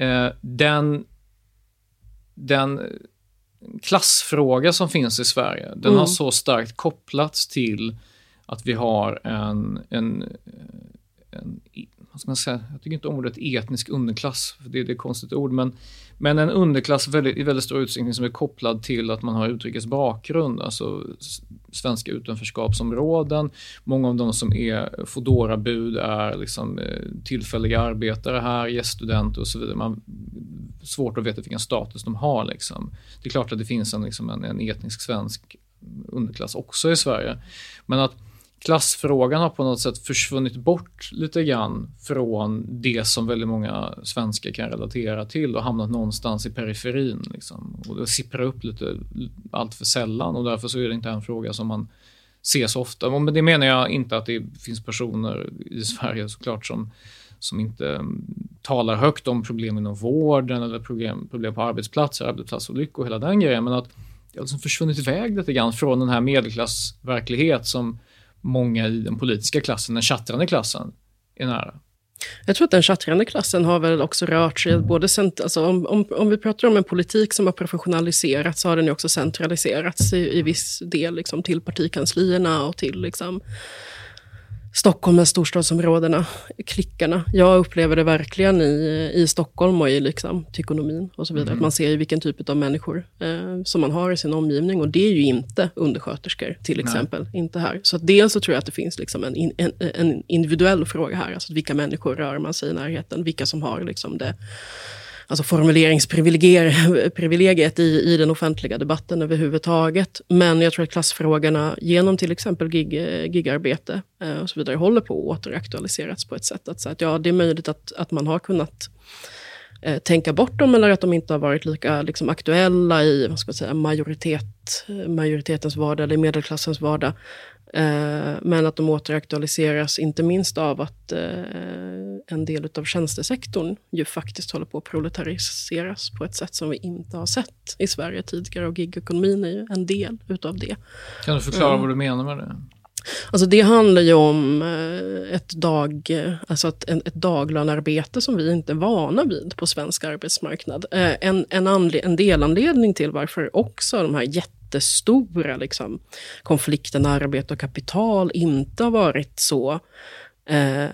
uh, den, den klassfråga som finns i Sverige, den mm. har så starkt kopplats till att vi har en, en, en vad ska man säga, jag tycker inte om ordet etnisk underklass, för det, det är ett konstigt ord, men, men en underklass väldigt, i väldigt stor utsträckning som är kopplad till att man har utrikes bakgrund, alltså svenska utanförskapsområden. Många av de som är Foodora bud är liksom, eh, tillfälliga arbetare här, gäststudenter och så vidare. Man svårt att veta vilken status de har. Liksom. Det är klart att det finns en, liksom en, en etnisk svensk underklass också i Sverige. Men att klassfrågan har på något sätt försvunnit bort lite grann från det som väldigt många svenskar kan relatera till och hamnat någonstans i periferin. Liksom. Och det sipprar upp lite allt för sällan och därför så är det inte en fråga som man ser så ofta. Men det menar jag inte att det finns personer i Sverige såklart som, som inte mm, talar högt om problem inom vården eller problem, problem på arbetsplatser, arbetsplatsolyckor och hela den grejen. Men att det har liksom försvunnit iväg lite grann från den här medelklassverklighet som många i den politiska klassen, den chattrande klassen, är nära. Jag tror att den chattrande klassen har väl också rört sig, både cent, alltså om, om, om vi pratar om en politik som har professionaliserats, så har den ju också centraliserats i, i viss del liksom, till partikanslierna och till liksom, Stockholm, med storstadsområdena, klickarna. Jag upplever det verkligen i, i Stockholm och i liksom, tykonomin och så vidare. Mm. Att man ser ju vilken typ av människor eh, som man har i sin omgivning. Och det är ju inte undersköterskor till exempel. Nej. Inte här. Så dels så tror jag att det finns liksom en, en, en individuell fråga här. Alltså vilka människor rör man sig i närheten? Vilka som har liksom det alltså formuleringsprivilegiet i, i den offentliga debatten överhuvudtaget. Men jag tror att klassfrågorna genom till exempel gig, gigarbete eh, och så vidare håller på att återaktualiseras på ett sätt att, så att ja, det är möjligt att, att man har kunnat eh, tänka bort dem eller att de inte har varit lika liksom, aktuella i vad ska jag säga, majoritet, eh, majoritetens vardag eller medelklassens vardag. Eh, men att de återaktualiseras, inte minst av att eh, en del av tjänstesektorn ju faktiskt håller på att proletariseras på ett sätt som vi inte har sett i Sverige tidigare. Och gigekonomin är ju en del utav det. Kan du förklara mm. vad du menar med det? Alltså det handlar ju om eh, ett, dag, alltså ett, ett daglönarbete som vi inte är vana vid på svensk arbetsmarknad. En, en, anled, en delanledning till varför också de här jätte jättestora liksom, konflikten arbete och kapital inte har varit så Eh,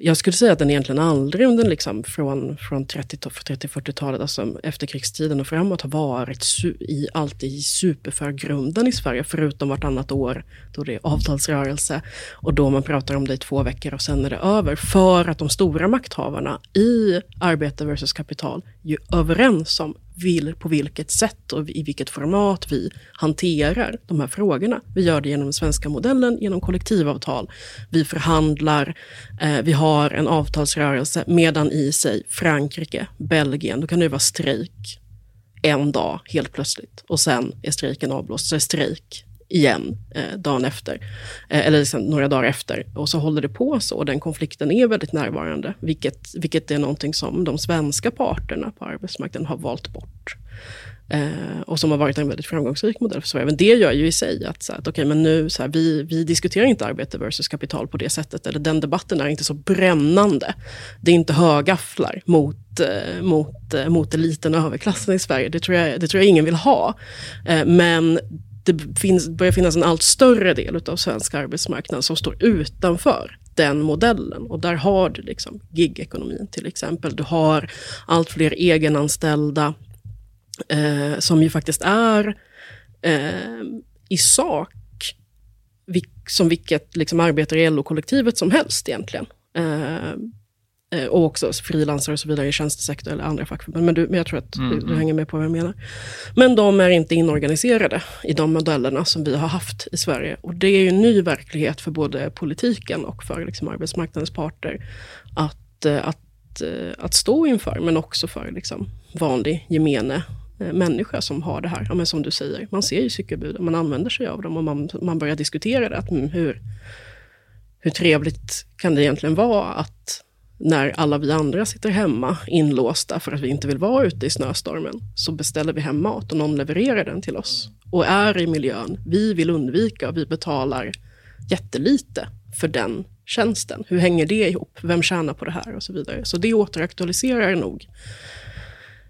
jag skulle säga att den egentligen aldrig under, liksom, från, från 30-40-talet, alltså efterkrigstiden och framåt, har varit su i, alltid i superförgrunden i Sverige, förutom vartannat år då det är avtalsrörelse och då man pratar om det i två veckor och sen är det över. För att de stora makthavarna i arbete versus kapital är ju överens om vill, på vilket sätt och i vilket format vi hanterar de här frågorna. Vi gör det genom den svenska modellen, genom kollektivavtal. Vi förhandlar, eh, vi har en avtalsrörelse, medan i sig Frankrike, Belgien, då kan det vara strejk en dag helt plötsligt och sen är strejken avblåst. Så är strejk igen eh, dagen efter, eh, eller liksom några dagar efter. Och så håller det på så. Den konflikten är väldigt närvarande, vilket, vilket är någonting som de svenska parterna på arbetsmarknaden har valt bort. Eh, och som har varit en väldigt framgångsrik modell för Sverige. Men det gör ju i sig att, så att okay, men nu, så här, vi, vi diskuterar inte arbete versus kapital på det sättet. Eller den debatten är inte så brännande. Det är inte högafflar mot, eh, mot, eh, mot eliten och överklassen i Sverige. Det tror jag, det tror jag ingen vill ha. Eh, men det finns, börjar finnas en allt större del av svensk arbetsmarknad som står utanför den modellen. Och där har du liksom gigekonomin till exempel. Du har allt fler egenanställda eh, som ju faktiskt är eh, i sak som vilket liksom arbetare i LO-kollektivet som helst egentligen. Eh, Eh, och också frilansare och så vidare i tjänstesektor eller andra fackförbund. Men, du, men jag tror att mm. du, du, mm. hänger med på vad jag menar. Men de är inte inorganiserade i de modellerna som vi har haft i Sverige. Och det är ju en ny verklighet för både politiken och för liksom arbetsmarknadens parter att, eh, att, eh, att stå inför, men också för liksom vanlig gemene människa som har det här. Ja, men som du säger, man ser ju cykelbuden, man använder sig av dem och man, man börjar diskutera det. Att, mm, hur, hur trevligt kan det egentligen vara att när alla vi andra sitter hemma inlåsta för att vi inte vill vara ute i snöstormen, så beställer vi hem mat och någon levererar den till oss. Och är i miljön vi vill undvika och vi betalar jättelite för den tjänsten. Hur hänger det ihop? Vem tjänar på det här? Och så vidare. Så det återaktualiserar nog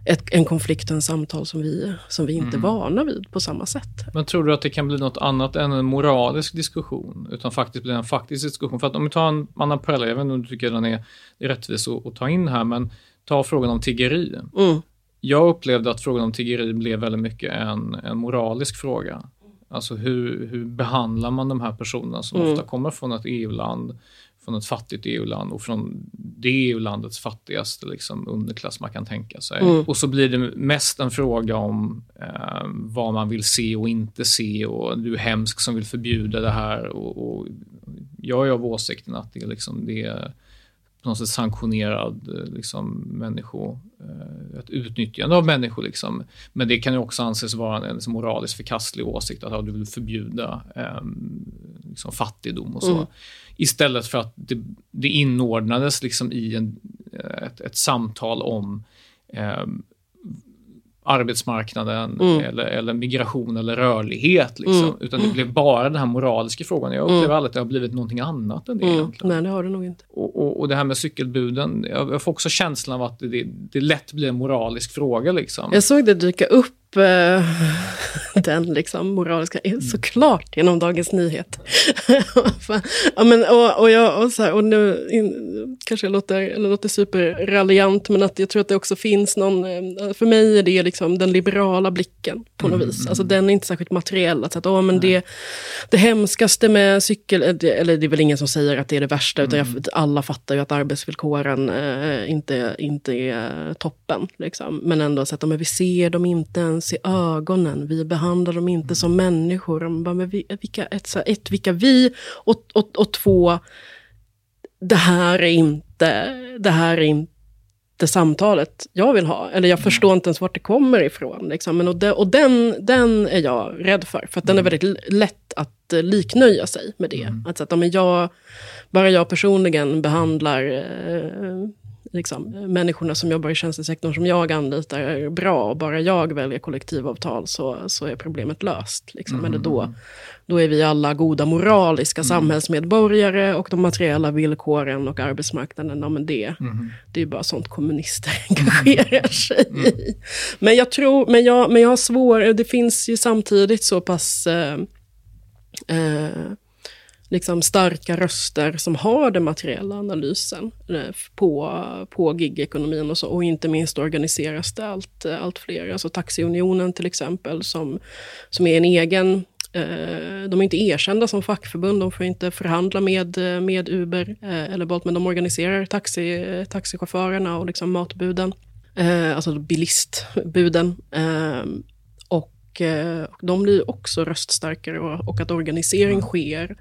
ett, en konflikt och en samtal som vi, som vi inte är mm. vana vid på samma sätt. Men tror du att det kan bli något annat än en moralisk diskussion, utan faktiskt bli en faktisk diskussion? För att om vi tar en annan parallell, inte om du tycker den är, är rättvis att, att ta in här, men ta frågan om tiggeri. Mm. Jag upplevde att frågan om tiggeri blev väldigt mycket en, en moralisk fråga. Alltså hur, hur behandlar man de här personerna som mm. ofta kommer från ett EU-land från ett fattigt EU-land och från det EU-landets fattigaste liksom, underklass man kan tänka sig. Mm. Och så blir det mest en fråga om eh, vad man vill se och inte se och du är hemsk som vill förbjuda det här. Och, och jag är av åsikten att det, liksom, det är på något sätt sanktionerad liksom, människo, eh, ett utnyttjande av människor. Liksom. Men det kan ju också anses vara en liksom, moraliskt förkastlig åsikt att ja, du vill förbjuda eh, liksom, fattigdom och så. Mm. Istället för att det, det inordnades liksom i en, ett, ett samtal om eh, arbetsmarknaden mm. eller, eller, migration eller rörlighet. Liksom. Mm. Utan det blev bara den här moraliska frågan. Jag upplever mm. aldrig att det har blivit någonting annat än det. Mm. Nej, det har det nog inte. Och, och, och, det här med cykelbuden, jag, får också känslan av att det, det lätt blir en moralisk fråga. Liksom. Jag såg det dyka upp eh, den liksom moraliska, mm. såklart genom Dagens Nyheter. ja, men, och, och, jag, och, så här, och nu in, kanske jag låter, eller låter superraljant, men att jag tror att det också finns någon, eh, för mig är det liksom den liberala blicken på något mm, vis. Alltså den är inte särskilt materiell. Att, att, oh, men det, det hemskaste med cykel, eller det är väl ingen som säger att det är det värsta, mm. utan jag, alla fattar ju att arbetsvillkoren eh, inte, inte är toppen. Liksom. Men ändå så att men vi ser dem inte ens i ögonen, vi behandlar dem inte som människor. De bara, men vi, vilka, ett, ett, vilka vi, och, och, och två, det här är inte, det här är inte det samtalet jag vill ha. Eller jag förstår inte ens vart det kommer ifrån. Liksom. Men, och de, och den, den är jag rädd för, för att den är väldigt lätt att uh, liknöja sig med det. Mm. Att, att, jag, bara jag personligen behandlar uh, liksom, människorna som jobbar i tjänstesektorn som jag anlitar är bra och bara jag väljer kollektivavtal så, så är problemet löst. Liksom. Mm. Eller då, då är vi alla goda moraliska mm. samhällsmedborgare och de materiella villkoren och arbetsmarknaden, ja, men det, mm. det är bara sånt kommunister engagerar sig mm. i. Men jag tror, men jag, men jag har svår, det finns ju samtidigt så pass eh, eh, liksom starka röster som har den materiella analysen eh, på, på gigekonomin och, så, och inte minst organiseras det allt, allt fler. Alltså Taxiunionen till exempel som, som är en egen eh, de är inte erkända som fackförbund, de får inte förhandla med, med Uber eh, eller Bolt, men de organiserar taxi, taxichaufförerna och liksom matbuden, alltså bilistbuden. och de blir också röststarkare och, att organisering sker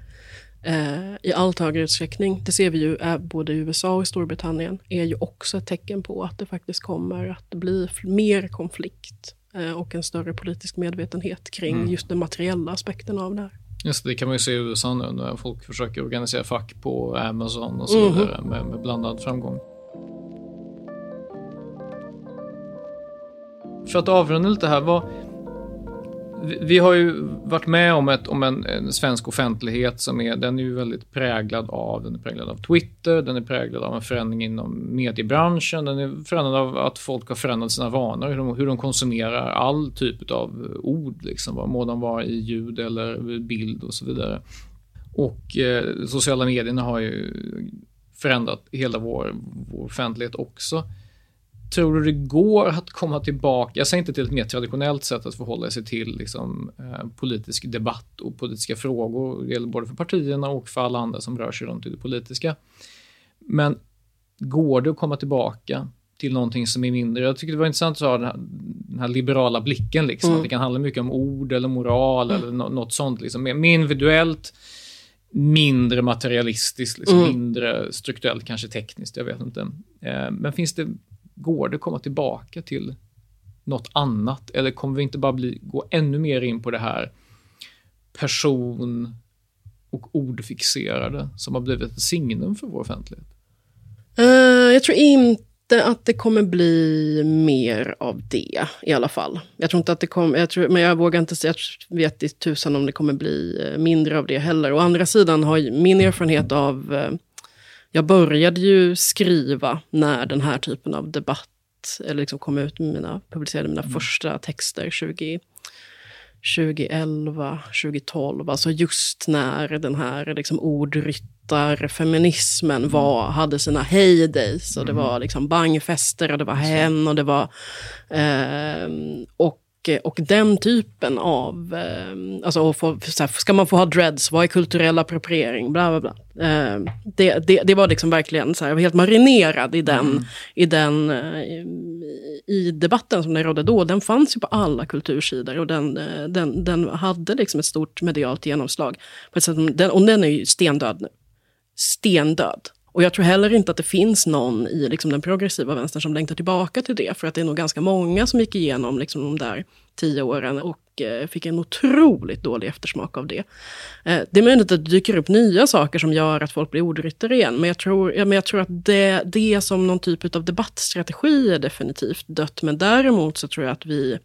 eh, i allt högre utsträckning, det ser vi ju är både i USA och i Storbritannien, är ju också ett tecken på att det faktiskt kommer att bli mer konflikt eh, och en större politisk medvetenhet kring mm. just den materiella aspekten av det här. Just det, kan man ju se i USA nu när folk försöker organisera fack på Amazon och så mm. vidare med, med blandad framgång. För att avrunda lite här, vad, vi, har ju varit med om, ett, om en, en, svensk offentlighet som är, den är ju väldigt präglad av, den är präglad av Twitter, den är präglad av en förändring inom mediebranschen, den är förändrad av att folk har förändrat sina vanor, hur de, hur de konsumerar all typ av ord, liksom, vad må de vara i ljud eller bild och så vidare. Och eh, sociala medierna har ju förändrat hela vår, vår offentlighet också. Tror du det går att komma tillbaka, jag säger inte till ett mer traditionellt sätt att förhålla sig till liksom, eh, politisk debatt och politiska frågor, det gäller både för partierna och för alla andra som rör sig runt i det politiska. Men går det att komma tillbaka till någonting som är mindre. Jag tycker det var intressant att ha den här, den här liberala blicken. Liksom, mm. Att det kan handla mycket om ord eller moral mm. eller något sånt. Liksom. Mer individuellt, mindre materialistiskt, liksom, mm. mindre strukturellt, kanske tekniskt. Jag vet inte. Eh, men finns det Går det att komma tillbaka till något annat? Eller kommer vi inte bara bli, gå ännu mer in på det här person och ordfixerade som har blivit ett signum för vår offentlighet? Uh, jag tror inte att det kommer bli mer av det i alla fall. Jag tror inte att det kommer, jag tror, men jag vågar inte säga, jag vet i tusan om det kommer bli eh, mindre av det heller. Å andra sidan har min erfarenhet av eh, jag började ju skriva när den här typen av debatt, eller liksom kom ut med mina, publicerade mina mm. första texter 20, 2011, 2012. Alltså just när den här liksom ordryttarfeminismen mm. var, hade sina heydays. Och det mm. var liksom bangfester och det var hen och det var... Eh, och och den typen av... Eh, alltså, få, ska man få ha dreads? Vad är kulturell appropriering? Bla, bla, bla. Eh, det, det, det, var liksom verkligen så här, jag var helt marinerad i den, mm. i, den eh, i debatten som den rådde då. Den fanns ju på alla kultursidor och den, eh, den, den hade liksom ett stort medialt genomslag. På ett sätt, den, och den är ju stendöd nu. Stendöd. Och jag tror heller inte att det finns någon i liksom den progressiva vänstern som längtar tillbaka till det. För att det är nog ganska många som gick igenom liksom de där tio åren och eh, fick en otroligt dålig eftersmak av det. Eh, det är möjligt att det dyker upp nya saker som gör att folk blir ordryttare igen. Men jag tror, ja, men jag tror att det, det som någon typ av debattstrategi är definitivt dött. Men däremot så tror jag att vi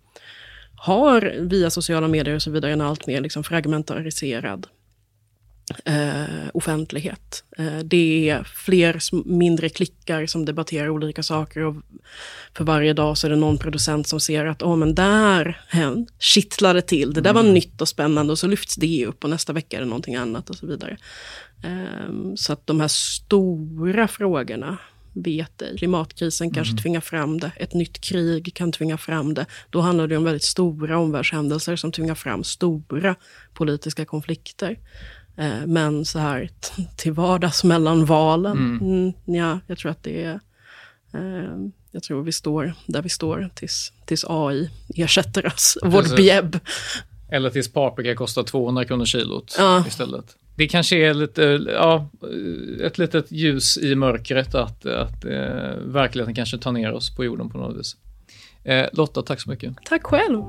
har via sociala medier och så vidare en allt mer liksom fragmentariserad eh, offentlighet. Eh, det är fler mindre klickar som debatterar olika saker och för varje dag så är det någon producent som ser att oh, men där hen, kittlar det till, det där var mm. nytt och spännande och så lyfts det upp och nästa vecka är det någonting annat och så vidare. Eh, så att de här stora frågorna vet ej. Klimatkrisen kanske mm. tvingar fram det. Ett nytt krig kan tvinga fram det. Då handlar det om väldigt stora omvärldshändelser som tvingar fram stora politiska konflikter. Eh, men så här till vardags mellan valen, mm. Mm, ja, jag tror att det är... Eh, jag tror vi står där vi står tills, tills AI ersätter oss, vårt bjäbb. Eller tills paprika kostar 200 kronor kilot ja. istället. Det kanske är lite, ja, ett litet ljus i mörkret att, att eh, verkligheten kanske tar ner oss på jorden på något vis. Eh, Lotta, tack så mycket. Tack själv.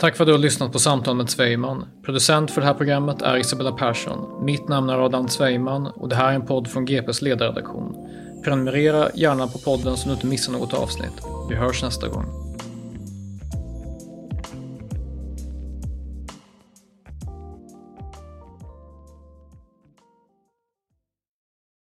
Tack för att du har lyssnat på Samtal med Zweiman. Producent för det här programmet är Isabella Persson. Mitt namn är Adam Zweiman och det här är en podd från GPs ledarredaktion. Prenumerera gärna på podden så du inte missar något avsnitt. Vi hörs nästa gång.